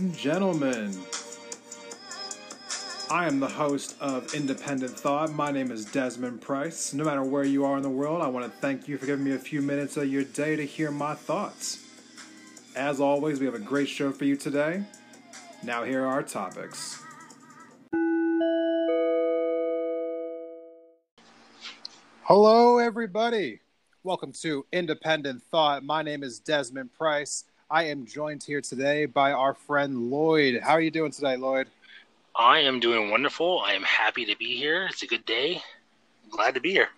And gentlemen. I am the host of Independent Thought. My name is Desmond Price. No matter where you are in the world, I want to thank you for giving me a few minutes of your day to hear my thoughts. As always, we have a great show for you today. Now, here are our topics. Hello, everybody. Welcome to Independent Thought. My name is Desmond Price. I am joined here today by our friend Lloyd. How are you doing today, Lloyd? I am doing wonderful. I am happy to be here. It's a good day. glad to be here.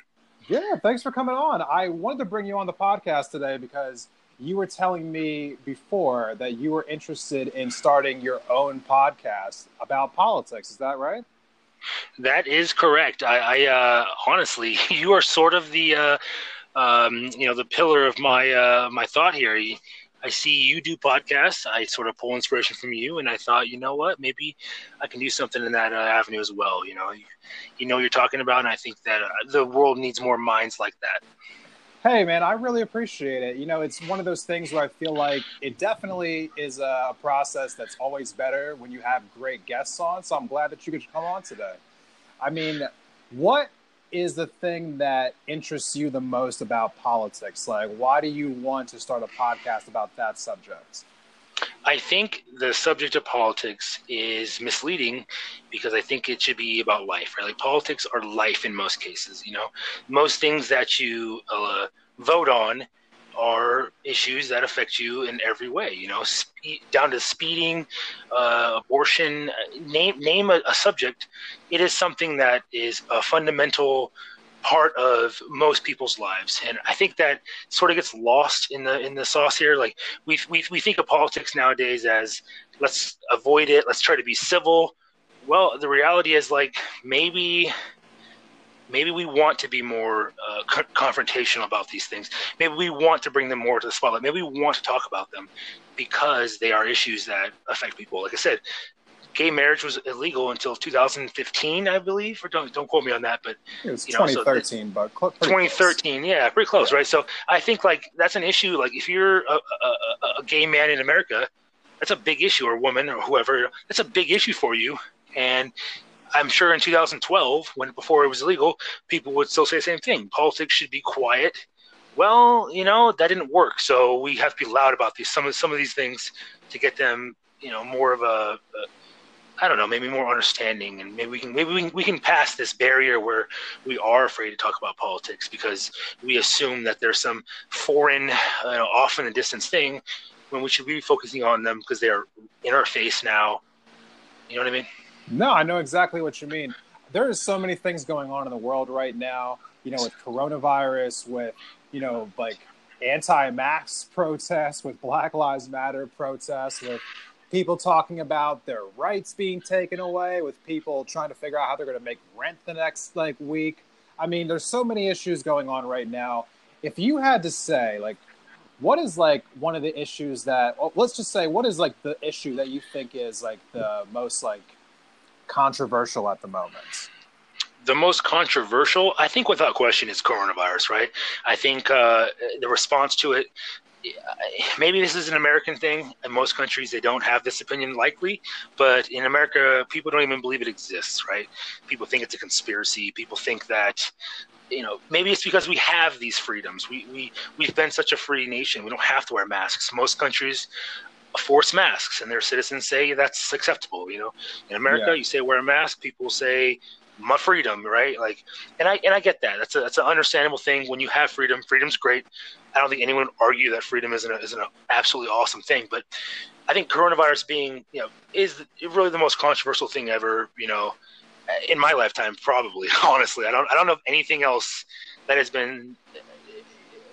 Yeah, thanks for coming on. I wanted to bring you on the podcast today because you were telling me before that you were interested in starting your own podcast about politics. Is that right? That is correct. I, I uh, honestly, you are sort of the, uh, um, you know, the pillar of my uh, my thought here. I see you do podcasts. I sort of pull inspiration from you, and I thought, you know what, maybe I can do something in that uh, avenue as well. You know, you, you know what you're talking about, and I think that uh, the world needs more minds like that. Hey, man, I really appreciate it. You know, it's one of those things where I feel like it definitely is a process that's always better when you have great guests on. So I'm glad that you could come on today. I mean, what is the thing that interests you the most about politics? Like, why do you want to start a podcast about that subject? I think the subject of politics is misleading because I think it should be about life, right? Like politics are life in most cases. You know, most things that you uh, vote on are issues that affect you in every way. You know, spe- down to speeding, uh, abortion. Name name a, a subject. It is something that is a fundamental part of most people's lives and i think that sort of gets lost in the in the sauce here like we we, we think of politics nowadays as let's avoid it let's try to be civil well the reality is like maybe maybe we want to be more uh, co- confrontational about these things maybe we want to bring them more to the spotlight maybe we want to talk about them because they are issues that affect people like i said gay marriage was illegal until 2015, I believe, or don't don't quote me on that, but it was you know, 2013, so but 2013, close. yeah, pretty close, right? So I think like that's an issue. Like if you're a, a, a, gay man in America, that's a big issue, or woman, or whoever. That's a big issue for you, and I'm sure in 2012, when before it was illegal, people would still say the same thing. Politics should be quiet. Well, you know that didn't work, so we have to be loud about these some of some of these things to get them, you know, more of a, a I don't know, maybe more understanding, and maybe we can maybe we can, we can pass this barrier where we are afraid to talk about politics because we assume that there's some foreign, you know, off in the distance thing when we should be focusing on them because they are in our face now. You know what I mean? No, I know exactly what you mean. There is so many things going on in the world right now. You know, with coronavirus, with you know, like anti-max protests, with Black Lives Matter protests, with people talking about their rights being taken away, with people trying to figure out how they're going to make rent the next like week. I mean, there's so many issues going on right now. If you had to say, like, what is like one of the issues that let's just say what is like the issue that you think is like the most like controversial at the moment? the most controversial, I think, without question, is coronavirus. Right? I think uh, the response to it maybe this is an American thing. In most countries, they don't have this opinion, likely. But in America, people don't even believe it exists, right? People think it's a conspiracy. People think that, you know, maybe it's because we have these freedoms. We, we, we've been such a free nation. We don't have to wear masks. Most countries force masks, and their citizens say that's acceptable. You know, in America, yeah. you say wear a mask, people say my freedom, right? Like, and I and I get that. That's a that's an understandable thing. When you have freedom, freedom's great. I don't think anyone would argue that freedom isn't a, isn't an absolutely awesome thing. But I think coronavirus being you know is really the most controversial thing ever. You know, in my lifetime, probably. Honestly, I don't I don't know of anything else that has been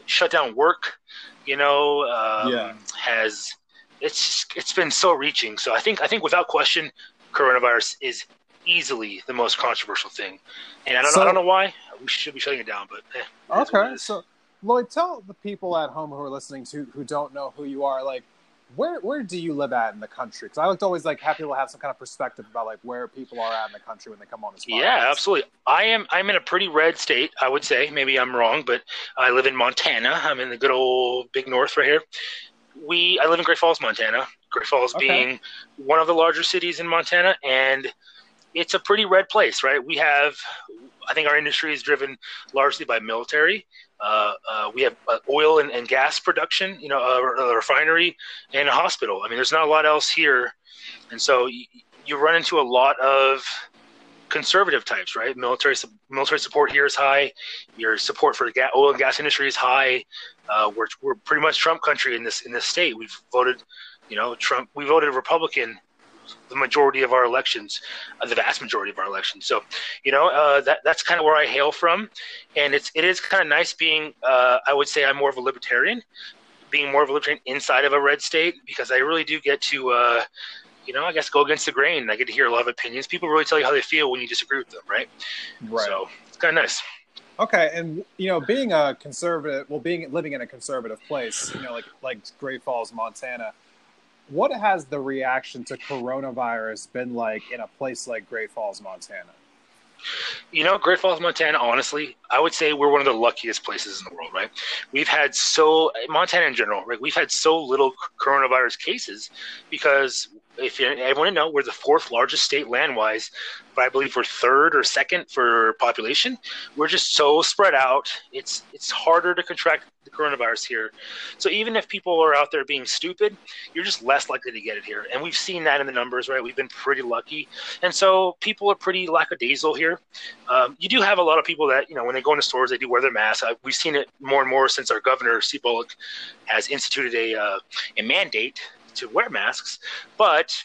shut down work. You know, um, yeah. has it's it's been so reaching. So I think I think without question, coronavirus is easily the most controversial thing. And I don't, so, know, I don't know why. We should be shutting it down, but eh, okay. So, Lloyd, tell the people at home who are listening to who don't know who you are, like, where where do you live at in the country? Because I like to always like have people have some kind of perspective about like where people are at in the country when they come on this. Podcast. Yeah, absolutely. I am. I'm in a pretty red state. I would say maybe I'm wrong, but I live in Montana. I'm in the good old big north right here. We I live in Great Falls, Montana. Great Falls okay. being one of the larger cities in Montana, and it's a pretty red place, right? We have, I think our industry is driven largely by military. Uh, uh, we have uh, oil and, and, gas production, you know, a, a, refinery and a hospital. I mean, there's not a lot else here, and so you, you run into a lot of conservative types, right? Military military support here is high. Your support for the oil and gas industry is high. Uh, we're we're pretty much Trump country in this in this state. We've voted, you know, Trump. We voted Republican the majority of our elections, uh, the vast majority of our elections. So, you know, uh, that that's kind of where I hail from, and it's it is kind of nice being. Uh, I would say I'm more of a libertarian, being more of a libertarian inside of a red state because I really do get to. You know, I guess go against the grain. I get to hear a lot of opinions. People really tell you how they feel when you disagree with them, right? Right. So it's kind of nice. Okay, and you know, being a conservative, well, being living in a conservative place, you know, like like Great Falls, Montana, what has the reaction to coronavirus been like in a place like Great Falls, Montana? You know, Great Falls, Montana, honestly, I would say we're one of the luckiest places in the world, right? We've had so, Montana in general, right? We've had so little coronavirus cases because if you, everyone know, we're the fourth largest state land wise, but I believe we're third or second for population. We're just so spread out. It's it's harder to contract the coronavirus here. So even if people are out there being stupid, you're just less likely to get it here. And we've seen that in the numbers, right? We've been pretty lucky. And so people are pretty lackadaisical here. Um, you do have a lot of people that, you know, when they go into stores, they do wear their masks. Uh, we've seen it more and more since our governor, Steve Bullock, has instituted a, uh, a mandate to wear masks, but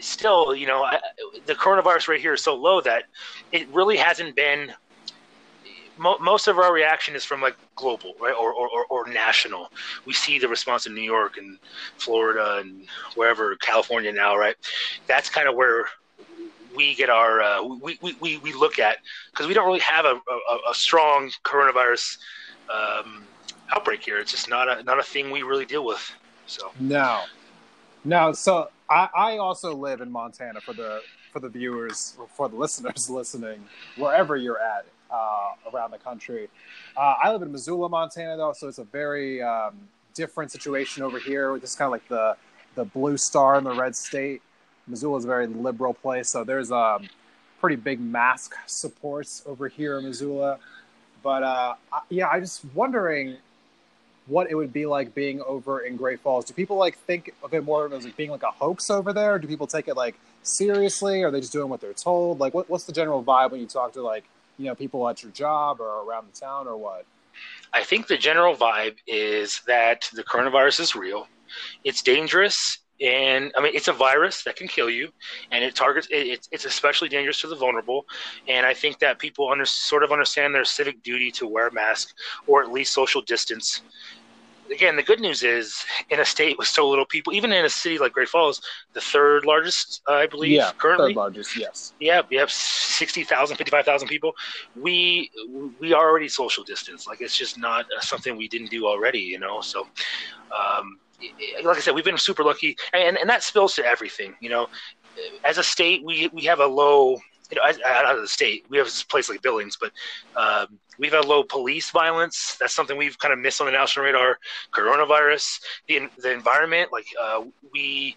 still, you know, the coronavirus right here is so low that it really hasn't been. Mo- most of our reaction is from like global, right, or, or, or, national. We see the response in New York and Florida and wherever, California now, right? That's kind of where we get our uh, we, we, we, we look at because we don't really have a, a, a strong coronavirus um, outbreak here. It's just not a not a thing we really deal with. So no, no, so I, I also live in Montana for the for the viewers, for the listeners listening, wherever you're at uh, around the country. Uh, I live in Missoula, Montana, though, so it's a very um, different situation over here. This is kind of like the the blue star in the red state. Missoula is a very liberal place, so there's um, pretty big mask supports over here in Missoula. But uh, yeah, I'm just wondering what it would be like being over in Great Falls. Do people like think of it more as like being like a hoax over there? Do people take it like seriously? Are they just doing what they're told? Like, what, what's the general vibe when you talk to like you know people at your job or around the town or what? I think the general vibe is that the coronavirus is real. It's dangerous and I mean it's a virus that can kill you, and it targets it, it's especially dangerous to the vulnerable. And I think that people under, sort of understand their civic duty to wear a mask or at least social distance. Again, the good news is in a state with so little people, even in a city like Great Falls, the third largest, uh, I believe, yeah, currently, third largest, yes, yeah, we have 60,000, 55,000 people. We we are already social distance. Like it's just not uh, something we didn't do already, you know. So. Um, like I said, we've been super lucky, and and that spills to everything. You know, as a state, we we have a low. You know, out of the state, we have a place like Billings, but um, we've had low police violence. That's something we've kind of missed on the national radar. Coronavirus, the the environment, like uh, we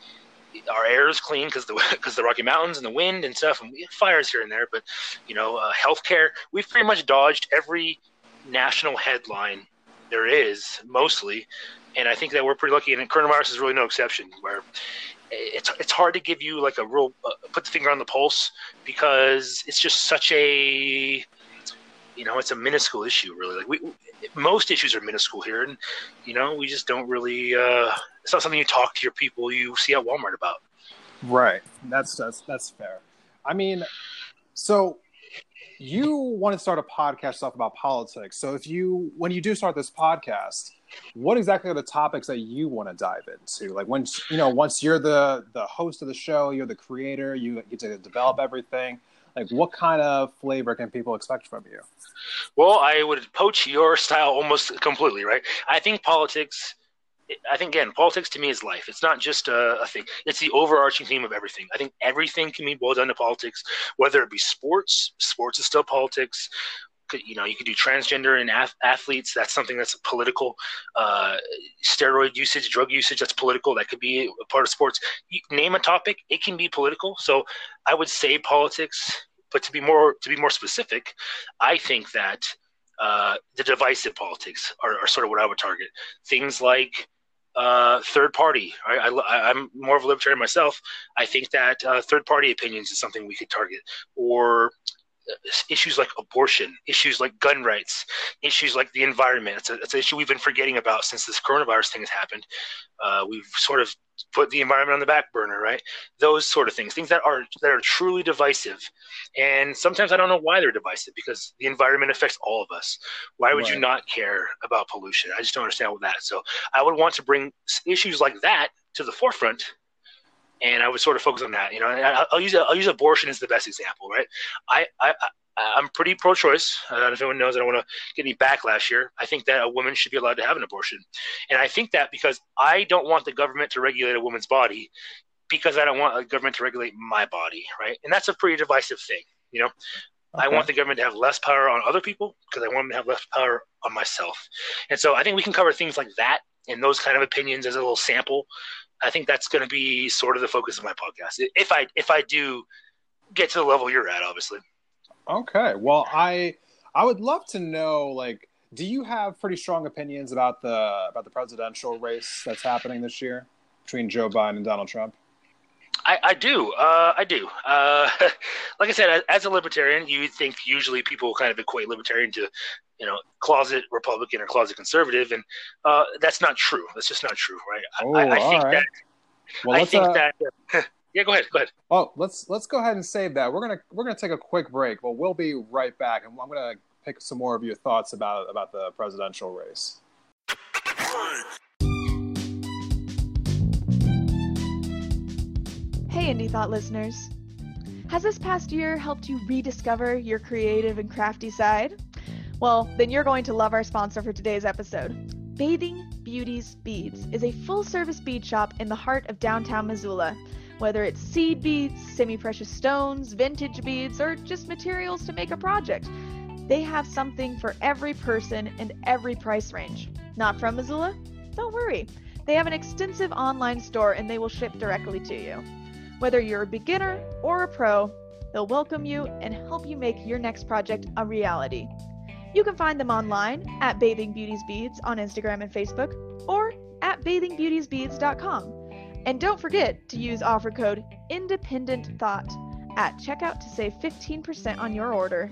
our air is clean because the because the Rocky Mountains and the wind and stuff, and we have fires here and there. But you know, uh, healthcare, we've pretty much dodged every national headline there is mostly and I think that we're pretty lucky. And coronavirus is really no exception. Where it's it's hard to give you like a real uh, put the finger on the pulse because it's just such a you know it's a minuscule issue really. Like we most issues are minuscule here and you know we just don't really uh it's not something you talk to your people you see at walmart about. Right. That's that's that's fair. I mean so you want to start a podcast stuff about politics. So if you when you do start this podcast what exactly are the topics that you want to dive into like once you know once you're the the host of the show you're the creator you get to develop everything like what kind of flavor can people expect from you well i would poach your style almost completely right i think politics I think again, politics to me is life. It's not just a, a, thing. It's the overarching theme of everything. I think everything can be boiled down to politics, whether it be sports. Sports is still politics you know, you could do transgender and athletes. That's something that's political. Uh, steroid usage, drug usage, that's political. That could be a part of sports. You name a topic, it can be political. So I would say politics, but to be more to be more specific, I think that uh, the divisive politics are, are, sort of what I would target. Things like uh, third party. I, am more of a libertarian myself. I think that uh, third party opinions is something we could target, or issues like abortion, issues like gun rights, issues like the environment. It's, a, it's an issue we've been forgetting about since this coronavirus thing has happened. Uh, we've sort of put the environment on the back burner, right? Those sort of things, things that are that are truly divisive. And sometimes I don't know why they're divisive because the environment affects all of us. Why would right. you not care about pollution? I just don't understand what that. So I would want to bring issues like that to the forefront and I would sort of focus on that. You know, I'll use I'll use abortion as the best example, right? I I. I'm pretty pro-choice. I don't know if anyone knows. I don't want to get any backlash here. I think that a woman should be allowed to have an abortion, and I think that because I don't want the government to regulate a woman's body, because I don't want the government to regulate my body, right? And that's a pretty divisive thing. You know, okay. I want the government to have less power on other people because I want them to have less power on myself. And so I think we can cover things like that and those kind of opinions as a little sample I think that's going to be sort of the focus of my podcast. If I if I do get to the level you're at, obviously. Okay. Well, I I would love to know like do you have pretty strong opinions about the about the presidential race that's happening this year between Joe Biden and Donald Trump? I, I do. Uh, I do. Uh, like I said, as a libertarian, you think usually people kind of equate libertarian to, you know, closet Republican or closet conservative, and uh, that's not true. That's just not true, right? Oh, I, I think right. that. Well, I think uh, that. yeah, go ahead. Go ahead. Oh, let's let's go ahead and save that. We're gonna we're gonna take a quick break, but we'll be right back, and I'm gonna pick some more of your thoughts about about the presidential race. Hey, Indie Thought listeners. Has this past year helped you rediscover your creative and crafty side? Well, then you're going to love our sponsor for today's episode. Bathing Beauties Beads is a full service bead shop in the heart of downtown Missoula. Whether it's seed beads, semi precious stones, vintage beads, or just materials to make a project, they have something for every person and every price range. Not from Missoula? Don't worry. They have an extensive online store and they will ship directly to you. Whether you're a beginner or a pro, they'll welcome you and help you make your next project a reality. You can find them online at Bathing Beauties Beads on Instagram and Facebook or at bathingbeautiesbeads.com. And don't forget to use offer code Independent Thought at checkout to save 15% on your order.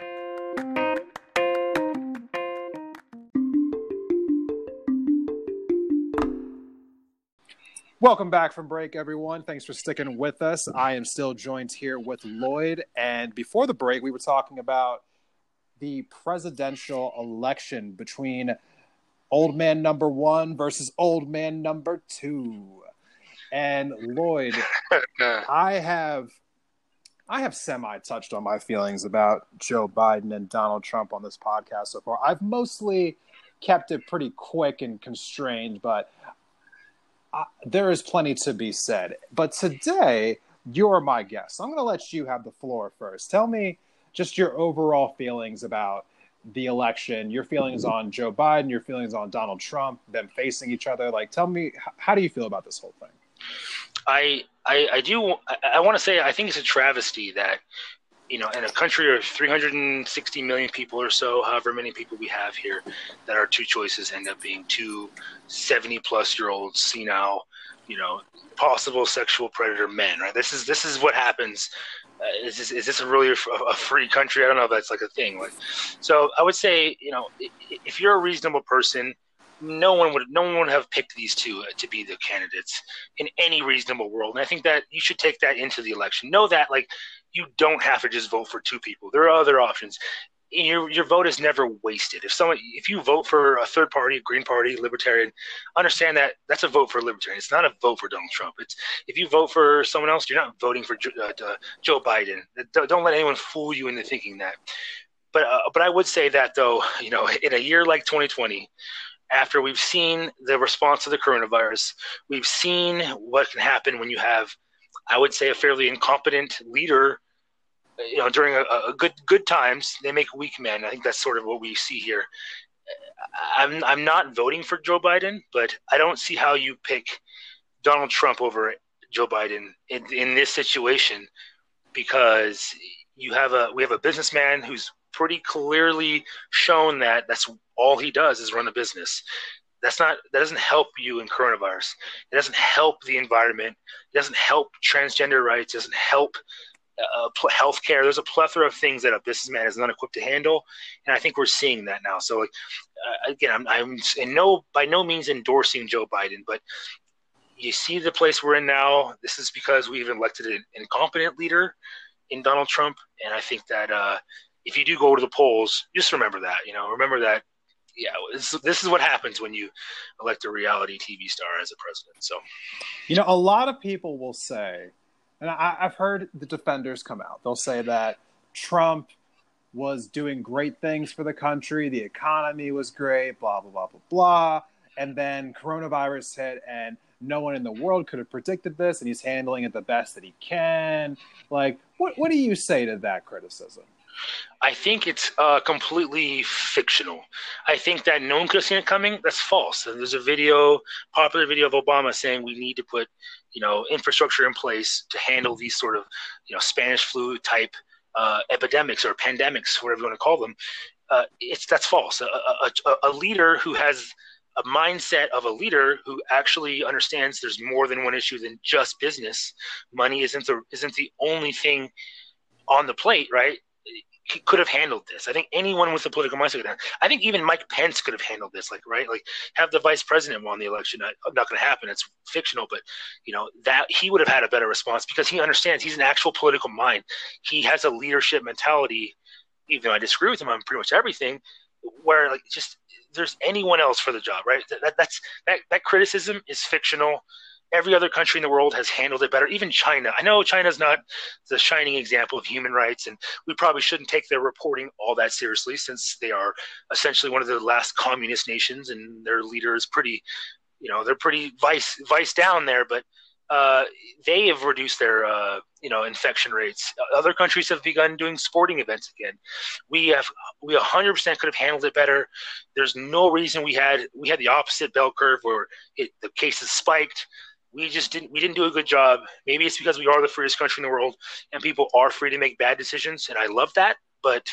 Welcome back from break, everyone. Thanks for sticking with us. I am still joined here with Lloyd. And before the break, we were talking about the presidential election between old man number one versus old man number two. And Lloyd, I have I have semi touched on my feelings about Joe Biden and Donald Trump on this podcast so far. I've mostly kept it pretty quick and constrained, but there is plenty to be said. But today, you're my guest. I'm going to let you have the floor first. Tell me just your overall feelings about the election, your feelings on Joe Biden, your feelings on Donald Trump, them facing each other. Like, tell me, how do you feel about this whole thing? I, I, I do. I, I want to say I think it's a travesty that you know, in a country of 360 million people or so, however many people we have here, that our two choices end up being two 70 plus year olds, senile, you know, possible sexual predator men, right? This is this is what happens. Uh, is this is this a really a, a, free country? I don't know if that's like a thing. Like, so I would say, you know, if you're a reasonable person, no one would no one would have picked these two to be the candidates in any reasonable world. And I think that you should take that into the election. Know that like you don't have to just vote for two people. There are other options. Your your vote is never wasted. If someone if you vote for a third party, a Green Party, Libertarian, understand that that's a vote for a Libertarian. It's not a vote for Donald Trump. It's if you vote for someone else, you're not voting for uh, Joe Biden. Don't let anyone fool you into thinking that. But uh, but I would say that though, you know, in a year like 2020, after we've seen the response to the coronavirus, we've seen what can happen when you have I would say a fairly incompetent leader. You know, during a, a good good times, they make weak men. I think that's sort of what we see here. I'm I'm not voting for Joe Biden, but I don't see how you pick Donald Trump over Joe Biden in, in this situation because you have a we have a businessman who's pretty clearly shown that that's all he does is run a business. That's not that doesn't help you in coronavirus. It doesn't help the environment. It doesn't help transgender rights. It doesn't help uh, healthcare. There's a plethora of things that a businessman is not equipped to handle and i think we're seeing that now. So like uh, again i'm, I'm in no by no means endorsing joe biden but you see the place we're in now. This is because we've elected an incompetent leader in donald trump and i think that uh, if you do go to the polls just remember that you know remember that yeah, this, this is what happens when you elect a reality TV star as a president. So, you know, a lot of people will say, and I, I've heard the defenders come out. They'll say that Trump was doing great things for the country, the economy was great, blah blah blah blah blah, and then coronavirus hit, and no one in the world could have predicted this, and he's handling it the best that he can. Like, what what do you say to that criticism? I think it's uh, completely fictional. I think that no one could have seen it coming. That's false. And there's a video, popular video of Obama saying we need to put, you know, infrastructure in place to handle these sort of, you know, Spanish flu type uh, epidemics or pandemics, whatever you want to call them. Uh, it's that's false. A, a, a leader who has a mindset of a leader who actually understands there's more than one issue than just business. Money isn't the isn't the only thing on the plate, right? Could have handled this. I think anyone with a political mindset could. I think even Mike Pence could have handled this. Like, right, like have the vice president won the election. Not, not going to happen. It's fictional, but you know that he would have had a better response because he understands he's an actual political mind. He has a leadership mentality. Even though I disagree with him on pretty much everything, where like just there's anyone else for the job, right? That, that's that that criticism is fictional every other country in the world has handled it better. Even China. I know China's not the shining example of human rights, and we probably shouldn't take their reporting all that seriously since they are essentially one of the last communist nations, and their leader is pretty, you know, they're pretty vice vice down there, but. Uh, they have reduced their uh, you know infection rates. Other countries have begun doing sporting events again. We have we 100% could have handled it better. There's no reason we had we had the opposite bell curve where it, the cases spiked we just didn't we didn't do a good job. Maybe it's because we are the freest country in the world and people are free to make bad decisions, and I love that. But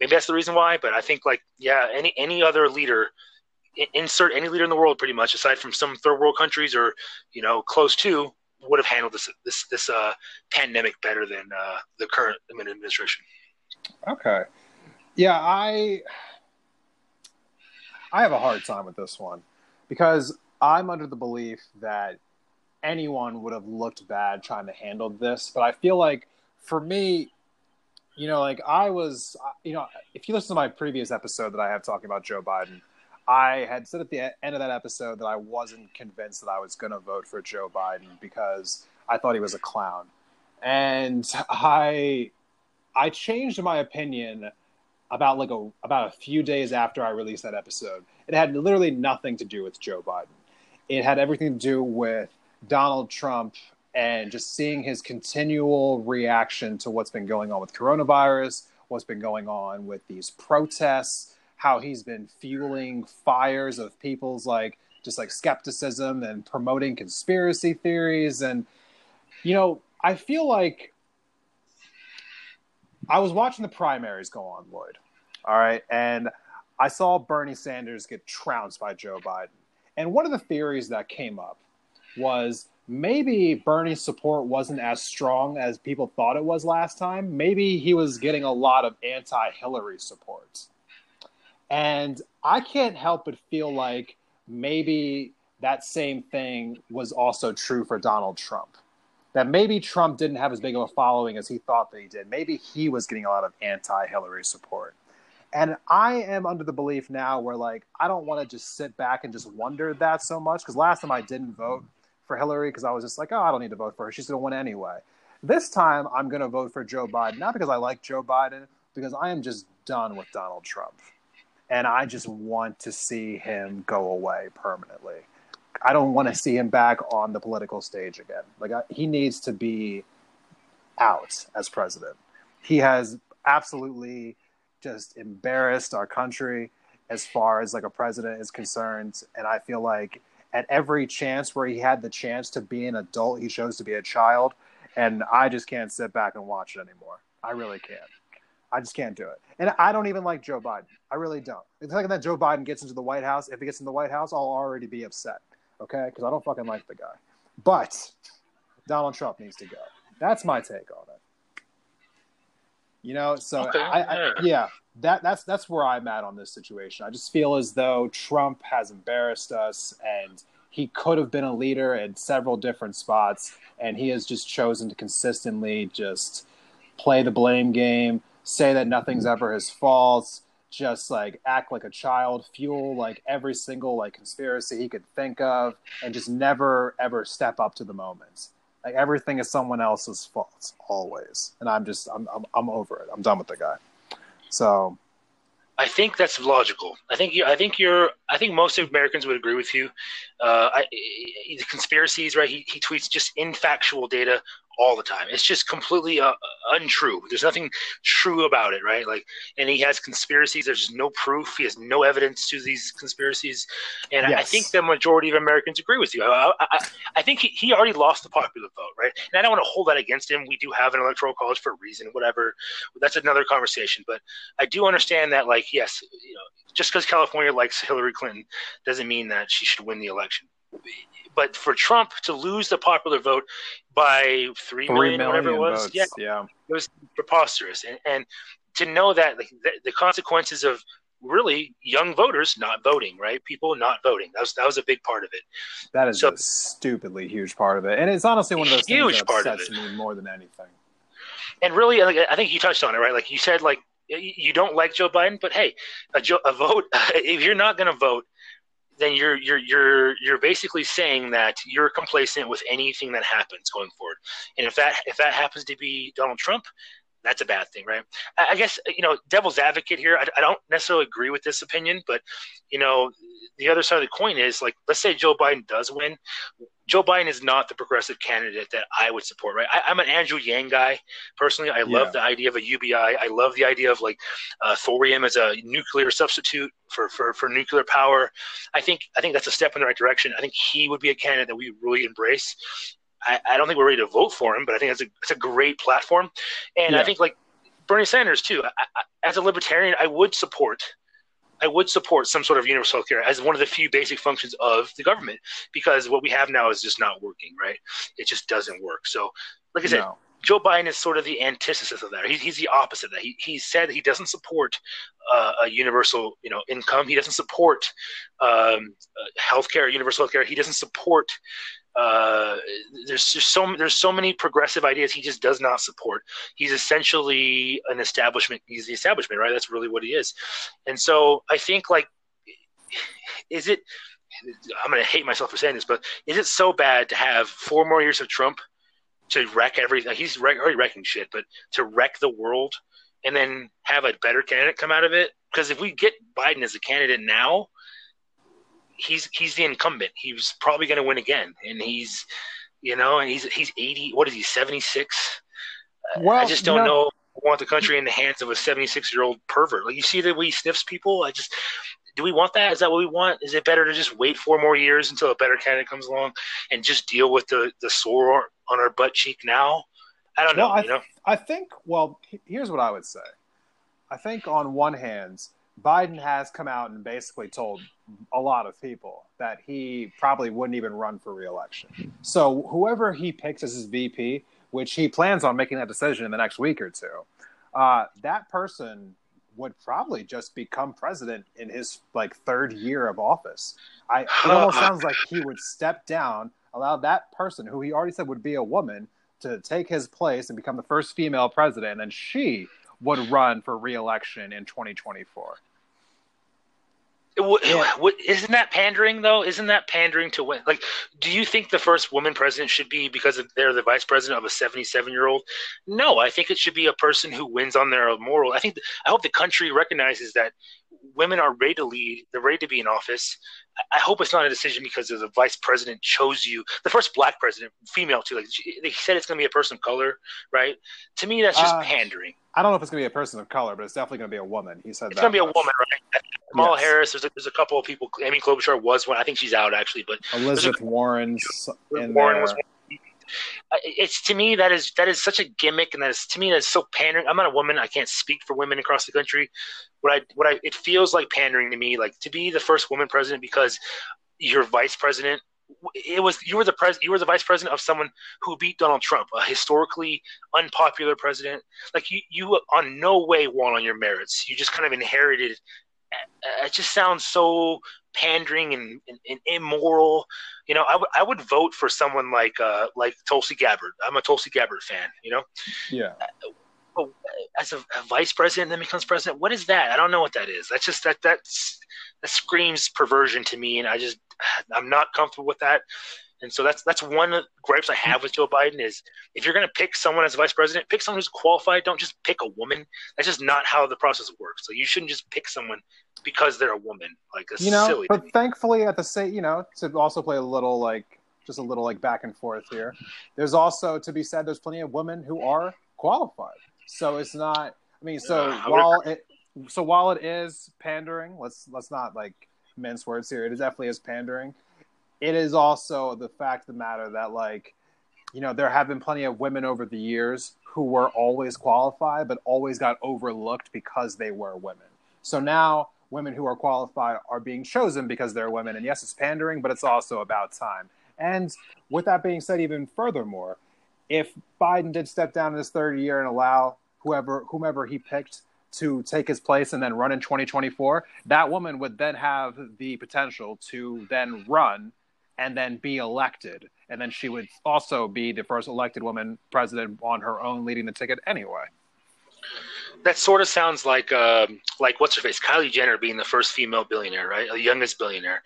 maybe that's the reason why. But I think like yeah, any any other leader, insert any leader in the world, pretty much aside from some third world countries or you know close to, would have handled this this this uh, pandemic better than uh, the current administration. Okay, yeah, I I have a hard time with this one because I'm under the belief that anyone would have looked bad trying to handle this. But I feel like for me, you know, like I was, you know, if you listen to my previous episode that I have talking about Joe Biden, I had said at the end of that episode that I wasn't convinced that I was going to vote for Joe Biden because I thought he was a clown. And I I changed my opinion about like a about a few days after I released that episode. It had literally nothing to do with Joe Biden. It had everything to do with Donald Trump and just seeing his continual reaction to what's been going on with coronavirus, what's been going on with these protests, how he's been fueling fires of people's like just like skepticism and promoting conspiracy theories and you know, I feel like I was watching the primaries go on, Lloyd. All right, and I saw Bernie Sanders get trounced by Joe Biden. And one of the theories that came up was maybe Bernie's support wasn't as strong as people thought it was last time. Maybe he was getting a lot of anti Hillary support. And I can't help but feel like maybe that same thing was also true for Donald Trump. That maybe Trump didn't have as big of a following as he thought that he did. Maybe he was getting a lot of anti Hillary support. And I am under the belief now where, like, I don't want to just sit back and just wonder that so much. Because last time I didn't vote for Hillary because I was just like, oh, I don't need to vote for her. She's going to win anyway. This time I'm going to vote for Joe Biden, not because I like Joe Biden, because I am just done with Donald Trump. And I just want to see him go away permanently. I don't want to see him back on the political stage again. Like, I, he needs to be out as president. He has absolutely just embarrassed our country as far as like a president is concerned. And I feel like at every chance where he had the chance to be an adult, he chose to be a child. And I just can't sit back and watch it anymore. I really can't. I just can't do it. And I don't even like Joe Biden. I really don't. The second that Joe Biden gets into the White House, if he gets in the White House, I'll already be upset. Okay? Because I don't fucking like the guy. But Donald Trump needs to go. That's my take on it. You know, so Okay, I, I, yeah. That that's that's where I'm at on this situation. I just feel as though Trump has embarrassed us, and he could have been a leader in several different spots, and he has just chosen to consistently just play the blame game, say that nothing's ever his fault, just like act like a child, fuel like every single like conspiracy he could think of, and just never ever step up to the moment. Like everything is someone else's fault always, and I'm just I'm I'm, I'm over it. I'm done with the guy. So I think that's logical. I think you, I think you're. I think most Americans would agree with you. Uh, I, the conspiracies, right? He, he tweets just infactual data all the time. It's just completely uh, untrue. There's nothing true about it, right? Like, and he has conspiracies. There's no proof. He has no evidence to these conspiracies, and I, I think the majority of Americans agree with you. I, I, I think he, he already lost the popular vote, right? And I don't want to hold that against him. We do have an electoral college for a reason, whatever. That's another conversation. But I do understand that, like, yes, you know, just because California likes Hillary Clinton doesn't mean that she should win the election. But for Trump to lose the popular vote by three three million, million whatever it was, votes. yeah, yeah. it was preposterous. And, and to know that like, the, the consequences of really young voters not voting, right? People not voting. That was that was a big part of it. That is So- a stupidly huge part of it, and it's honestly one of those Huge things that part of upsets me more than anything. And really, like, I think you touched on it, right? Like you said, like you don't like Joe Biden, but hey, a, jo- a vote. If you're not going to vote, then you're you're you're you're basically saying that you're complacent with anything that happens going forward. And if that if that happens to be Donald Trump, that's a bad thing, right? I, I guess you know, devil's advocate here. I, I don't necessarily agree with this opinion, but you know, the other side of the coin is like, let's say Joe Biden does win. Joe Biden is not the progressive candidate that I would support, right? I, I'm an Andrew Yang guy personally. I love Yeah. the idea of a UBI. I love the idea of like uh, thorium as a nuclear substitute for, for, for nuclear power. I think I think that's a step in the right direction. I think he would be a candidate that we really embrace. I, I don't think we're ready to vote for him, but I think it's a it's a great platform, and I think like Bernie Sanders too. I, I, as a libertarian, I would support. I would support some sort of universal health care as one of the few basic functions of the government because what we have now is just not working, right? It just doesn't work. So, like I said, No. Joe Biden is sort of the antithesis of that. He, he's the opposite of that. He, he said he doesn't support uh, a universal, you know, income. He doesn't support um, uh, healthcare, universal healthcare. He doesn't support. Uh, there's just so there's so many progressive ideas he just does not support. He's essentially an establishment. He's the establishment, right? That's really what he is. And so I think like, is it? I'm gonna hate myself for saying this, but is it so bad to have four more years of Trump? to wreck everything. He's wreck, already wrecking shit, but to wreck the world and then have a better candidate come out of it. Because if we get Biden as a candidate now, he's he's the incumbent. He's probably going to win again, and he's you know, and he's he's eighty. What is he? Seventy six. Well, I just don't know- know. Want the country in the hands of a seventy six year old pervert. Like you see the way he sniffs people. I just. Do we want that? Is that what we want? Is it better to just wait four more years until a better candidate comes along and just deal with the, the sore on our butt cheek now? I don't know. I, you know, I think. Well, here's what I would say. I think on one hand, Biden has come out and basically told a lot of people that he probably wouldn't even run for reelection. So whoever he picks as his VP, which he plans on making that decision in the next week or two, uh, that person would probably just become president in his like third year of office. I it almost sounds like he would step down, allow that person who he already said would be a woman to take his place and become the first female president, and then she would run for reelection in 2024. It w- Yeah. what- isn't that pandering though? Isn't that pandering to win? Like, do you think the first woman president should be because of they're the vice president of a 77 year old? No, I think it should be a person who wins on their moral. I think I hope the country recognizes that women are ready to lead. They're ready to be in office. I- hope it's not a decision because the vice president chose you, the first black president, female too. Like she- they said, it's going to be a person of color, right? To me, that's just Uh, pandering. I don't know if it's going to be a person of color, but it's definitely going to be a woman. He said It's going to be a woman, right? Kamala Yes. Harris. There's a, there's a couple of people. Amy Klobuchar was one. I think she's out actually, but Elizabeth Warren's in Warren there. was Uh, it's to me that is that is such a gimmick, and that is to me that's so pandering. I'm not a woman; I can't speak for women across the country. What I what I it feels like pandering to me, like to be the first woman president because you're vice president. It was you were the pres you were the vice president of someone who beat Donald Trump, a historically unpopular president. Like you you on no way won on your merits. You just kind of inherited. Uh, It just sounds so pandering and, and, and immoral you know, I would I would vote for someone like uh like Tulsi Gabbard. I'm a Tulsi Gabbard fan. You know, Yeah. but as a, a vice president then becomes president, what is that? I don't know what that is. That's just that that's that screams perversion to me, and I just I'm not comfortable with that. And so that's that's one of the gripes I have with Joe Biden is if you're going to pick someone as vice president, pick someone who's qualified. Don't just pick a woman. That's just not how the process works. So you shouldn't just pick someone because they're a woman. Like that's you know silly. but thankfully at the same you know to also play a little like just a little like back and forth here there's also to be said there's plenty of women who are qualified so it's not i mean so would while it so while it is pandering let's let's not like mince words here it definitely is pandering it is also the fact of the matter that like you know there have been plenty of women over the years who were always qualified but always got overlooked because they were women so now women who are qualified are being chosen because they're women. And yes, it's pandering, but it's also about time. And with that being said, even furthermore, if Biden did step down in his third year and allow whoever whomever he picked to take his place and then run in 2024, that woman would then have the potential to then run and then be elected. And then she would also be the first elected woman president on her own, leading the ticket anyway. that sort of sounds like um, like what's her face, Kylie Jenner being the first female billionaire, right? The youngest billionaire.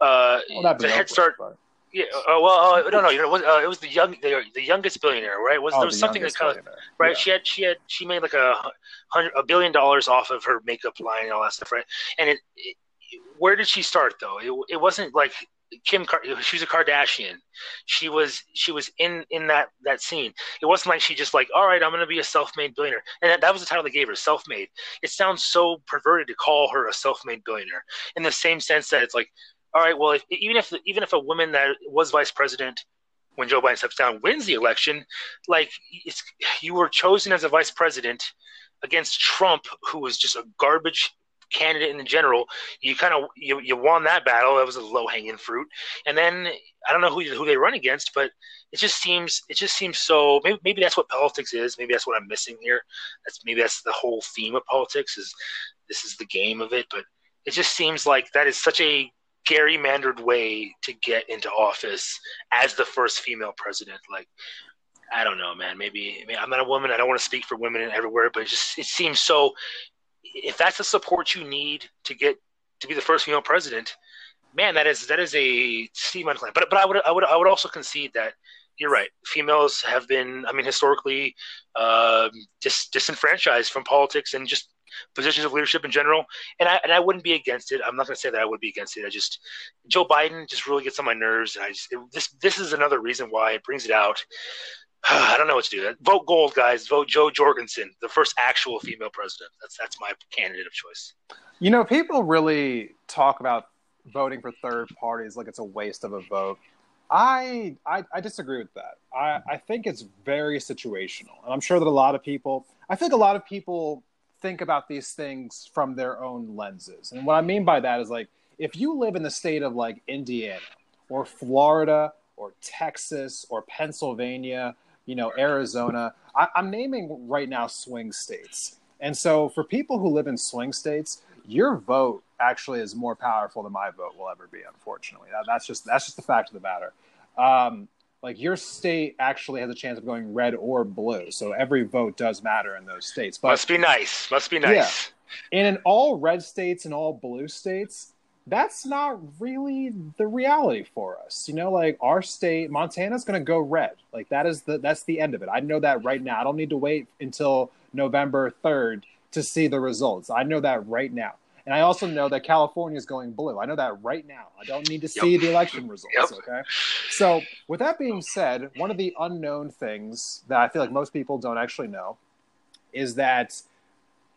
Uh, Well, that'd be the Head Start. but- Yeah. Uh, well, uh, no, no. You know, it was, uh, it was the young, the, the youngest billionaire, right? Was Oh, there was the something that youngest kind of right? Yeah. She had she had she made like a hundred a billion dollars off of her makeup line and all that stuff, right? And it, it where did she start though? It, it wasn't like Kim. She was a Kardashian. She was she was in in that that scene. It wasn't like she just like all right, I'm to be a self-made billionaire, and that, that was the title they gave her, self-made. It sounds so perverted to call her a self-made billionaire in the same sense that it's like all right, well, if, even if even if a woman that was vice president when Joe Biden steps down wins the election, like it's you were chosen as a vice president against Trump, who was just a garbage candidate in general. You kind of you, you won that battle. That was a low hanging fruit. And then I don't know who who they run against, but it just seems it just seems so. Maybe maybe that's what politics is. Maybe that's what I'm missing here. That's maybe that's the whole theme of politics is this is the game of it. But it just seems like that is such a gerrymandered way to get into office as the first female president. Like, I don't know, man. Maybe I I'm not a woman. I don't want to speak for women everywhere, but it just it seems so. If that's the support you need to get to be the first female president, man, that is that is a amount of. But but I would I would I would also concede that you're right. Females have been, I mean, historically um, dis- disenfranchised from politics and just positions of leadership in general. And I and I wouldn't be against it. I'm not going to say that I would be against it. I just Joe Biden just really gets on my nerves, and I just it, this this is another reason why it brings it out. I don't know what to do. Vote gold, guys. Vote Jo Jorgensen, the first actual female president. That's that's my candidate of choice. You know, people really talk about voting for third parties like it's a waste of a vote. I, I I disagree with that. I, I think it's very situational, and I'm sure that a lot of people. I think a lot of people think about these things from their own lenses, and what I mean by that is like if you live in the state of like Indiana or Florida or Texas or Pennsylvania, you know Arizona. I, I'm naming right now swing states, and so for people who live in swing states, your vote actually is more powerful than my vote will ever be. Unfortunately, that, that's just that's just the fact of the matter. Um, like your state actually has a chance of going red or blue, so every vote does matter in those states. But must be nice. Must be nice. Yeah. And in all red states and all blue states, that's not really the reality for us. You know, like our state, Montana's going to go red. Like that is the that's the end of it. I know that right now. I don't need to wait until November 3rd to see the results. I know that right now. And I also know that California is going blue. I know that right now. I don't need to see yep. the election results. Yep. Okay. So, with that being said, one of the unknown things that I feel like most people don't actually know is that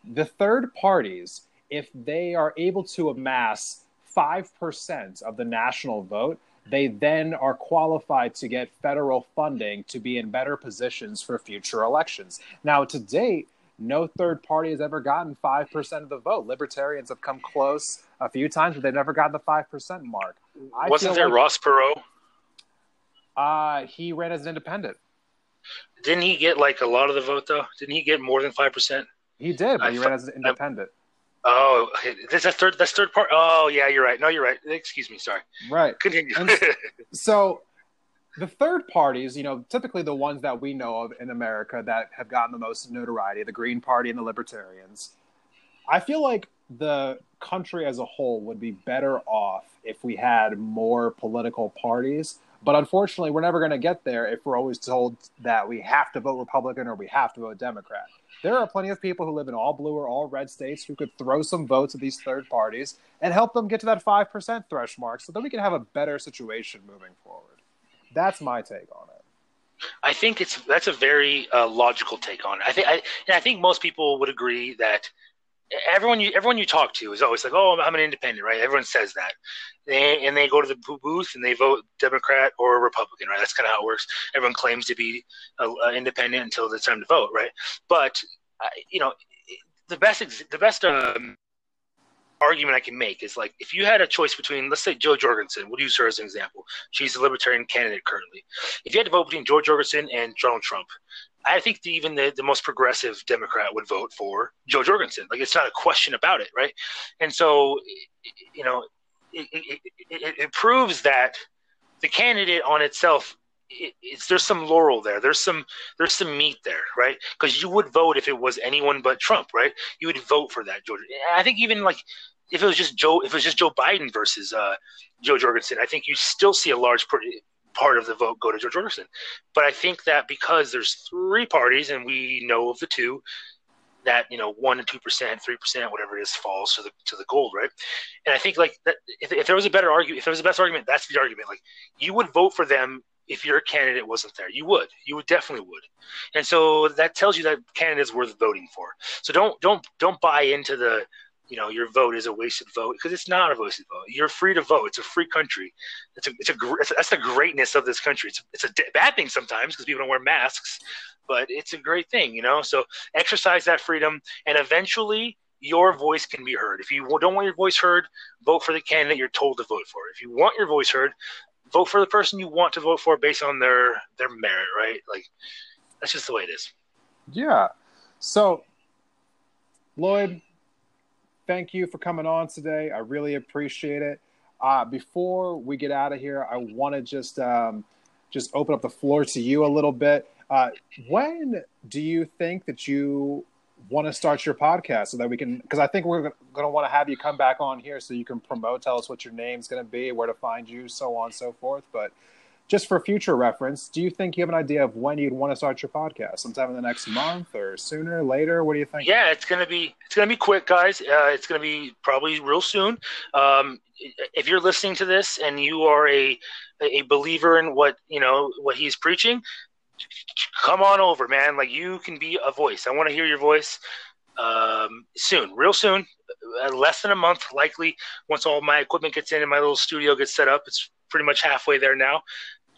the third parties, if they are able to amass 5% of the national vote, they then are qualified to get federal funding to be in better positions for future elections. Now, to date, no third party has ever gotten 5% of the vote. Libertarians have come close a few times, but they've never gotten the 5% mark. I Wasn't there like, Ross Perot? Uh, he ran as an independent. Didn't he get like a lot of the vote, though? Didn't he get more than 5%? He did, but I he ran as an independent. I, Oh, that's a third. That's third part. Oh, yeah, you're right. No, you're right. Excuse me. Sorry. Right. Continue. so, the third parties, you know, typically the ones that we know of in America that have gotten the most notoriety, the Green Party and the Libertarians. I feel like the country as a whole would be better off if we had more political parties. But unfortunately, we're never going to get there if we're always told that we have to vote Republican or we have to vote Democrat. There are plenty of people who live in all blue or all red states who could throw some votes at these third parties and help them get to that 5% threshold mark so that we can have a better situation moving forward. That's my take on it. I think it's that's a very uh, logical take on it. I think I, and I think most people would agree that everyone you everyone you talk to is always like, "Oh, I'm an independent," right? Everyone says that, they, and they go to the booth and they vote Democrat or Republican, right? That's kind of how it works. Everyone claims to be independent until it's time to vote, right? But uh, you know, the best the best um, argument I can make is like if you had a choice between, let's say, Jo Jorgensen, we'll use her as an example. She's a libertarian candidate currently. If you had to vote between Jo Jorgensen and Donald Trump, I think the, even the, the most progressive Democrat would vote for Jo Jorgensen. Like it's not a question about it, right? And so, you know, it, it, it, it proves that the candidate on itself it's there's some laurel there. There's some there's some meat there, right? Because you would vote if it was anyone but Trump, right? You would vote for that, George. I think even like if it was just Joe, if it was just Joe Biden versus uh, Jo Jorgensen, I think you still see a large part of the vote go to George Jorgensen. But I think that because there's three parties and we know of the two, that you know one and two percent, three percent, whatever it is, falls to the to the gold, right? And I think like that if, if there was a better argument, if there was a best argument, that's the argument. Like you would vote for them if your candidate wasn't there. You would. You would definitely would. And so that tells you that candidate's worth voting for. So don't don't don't buy into the you know your vote is a wasted vote because it's not a wasted vote. You're free to vote. It's a free country. It's a it's a, that's the greatness of this country. It's it's a bad thing sometimes because people don't wear masks, but it's a great thing, you know. So exercise that freedom, and eventually your voice can be heard. If you don't want your voice heard, vote for the candidate you're told to vote for. If you want your voice heard, vote for the person you want to vote for based on their their merit, right? Like that's just the way it is. Yeah. So Lloyd, thank you for coming on today. I really appreciate it. Uh, before we get out of here, I want to just um, just open up the floor to you a little bit. Uh, when do you think that you want to start your podcast so that we can? Because I think we're going to want to have you come back on here so you can promote, tell us what your name's going to be, where to find you, so on and so forth. But just for future reference, do you think you have an idea of when you'd want to start your podcast? Sometime in the next month or sooner, later? What do you think? Yeah, it's gonna be it's gonna be quick, guys. Uh, it's gonna be probably real soon. Um, if you're listening to this and you are a a believer in what you know what he's preaching, come on over, man. Like you can be a voice. I want to hear your voice um, soon, real soon, uh, less than a month, likely. Once all my equipment gets in and my little studio gets set up, it's pretty much halfway there now.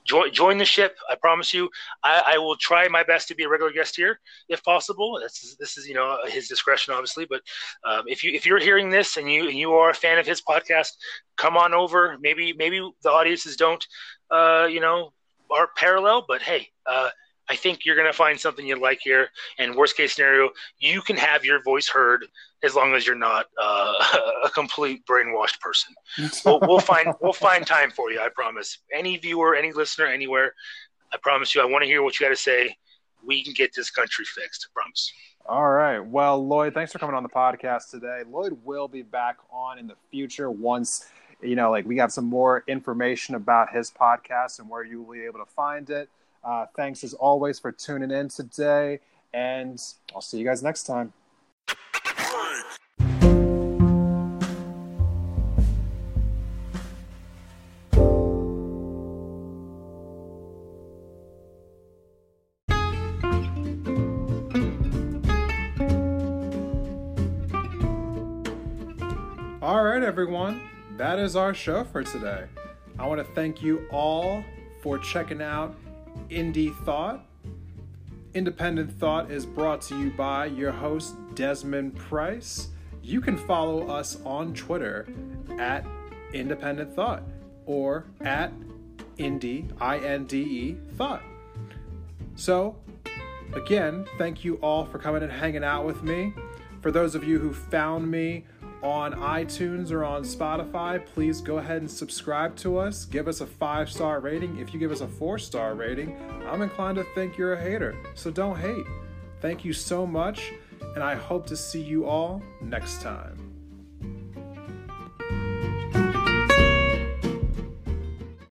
join join the ship. I promise you. I, I, will try my best to be a regular guest here if possible. This is this is you know his discretion, obviously. But um, if you if you're hearing this and you and you are a fan of his podcast, come on over. Maybe maybe the audiences don't uh, you know are parallel, but hey. Uh, I think you're going to find something you like here. And worst case scenario, you can have your voice heard as long as you're not uh, a complete brainwashed person. we'll, we'll, find we'll find time for you. I promise. Any viewer, any listener, anywhere, I promise you. I want to hear what you got to say. We can get this country fixed. I promise. All right. Well, Lloyd, thanks for coming on the podcast today. Lloyd will be back on in the future once you know, like we have some more information about his podcast and where you will be able to find it. Uh, thanks as always for tuning in today, and I'll see you guys next time. All right, everyone, that is our show for today. I want to thank you all for checking out Indie Thought. Independent Thought is brought to you by your host, Desmond Price. You can follow us on Twitter at Independent Thought or at Indie, I N D E, Thought. So, again, thank you all for coming and hanging out with me. For those of you who found me on iTunes or on Spotify, please go ahead and subscribe to us. Give us a five star rating. If you give us a four star rating, I'm inclined to think you're a hater. So don't hate. Thank you so much, and I hope to see you all next time.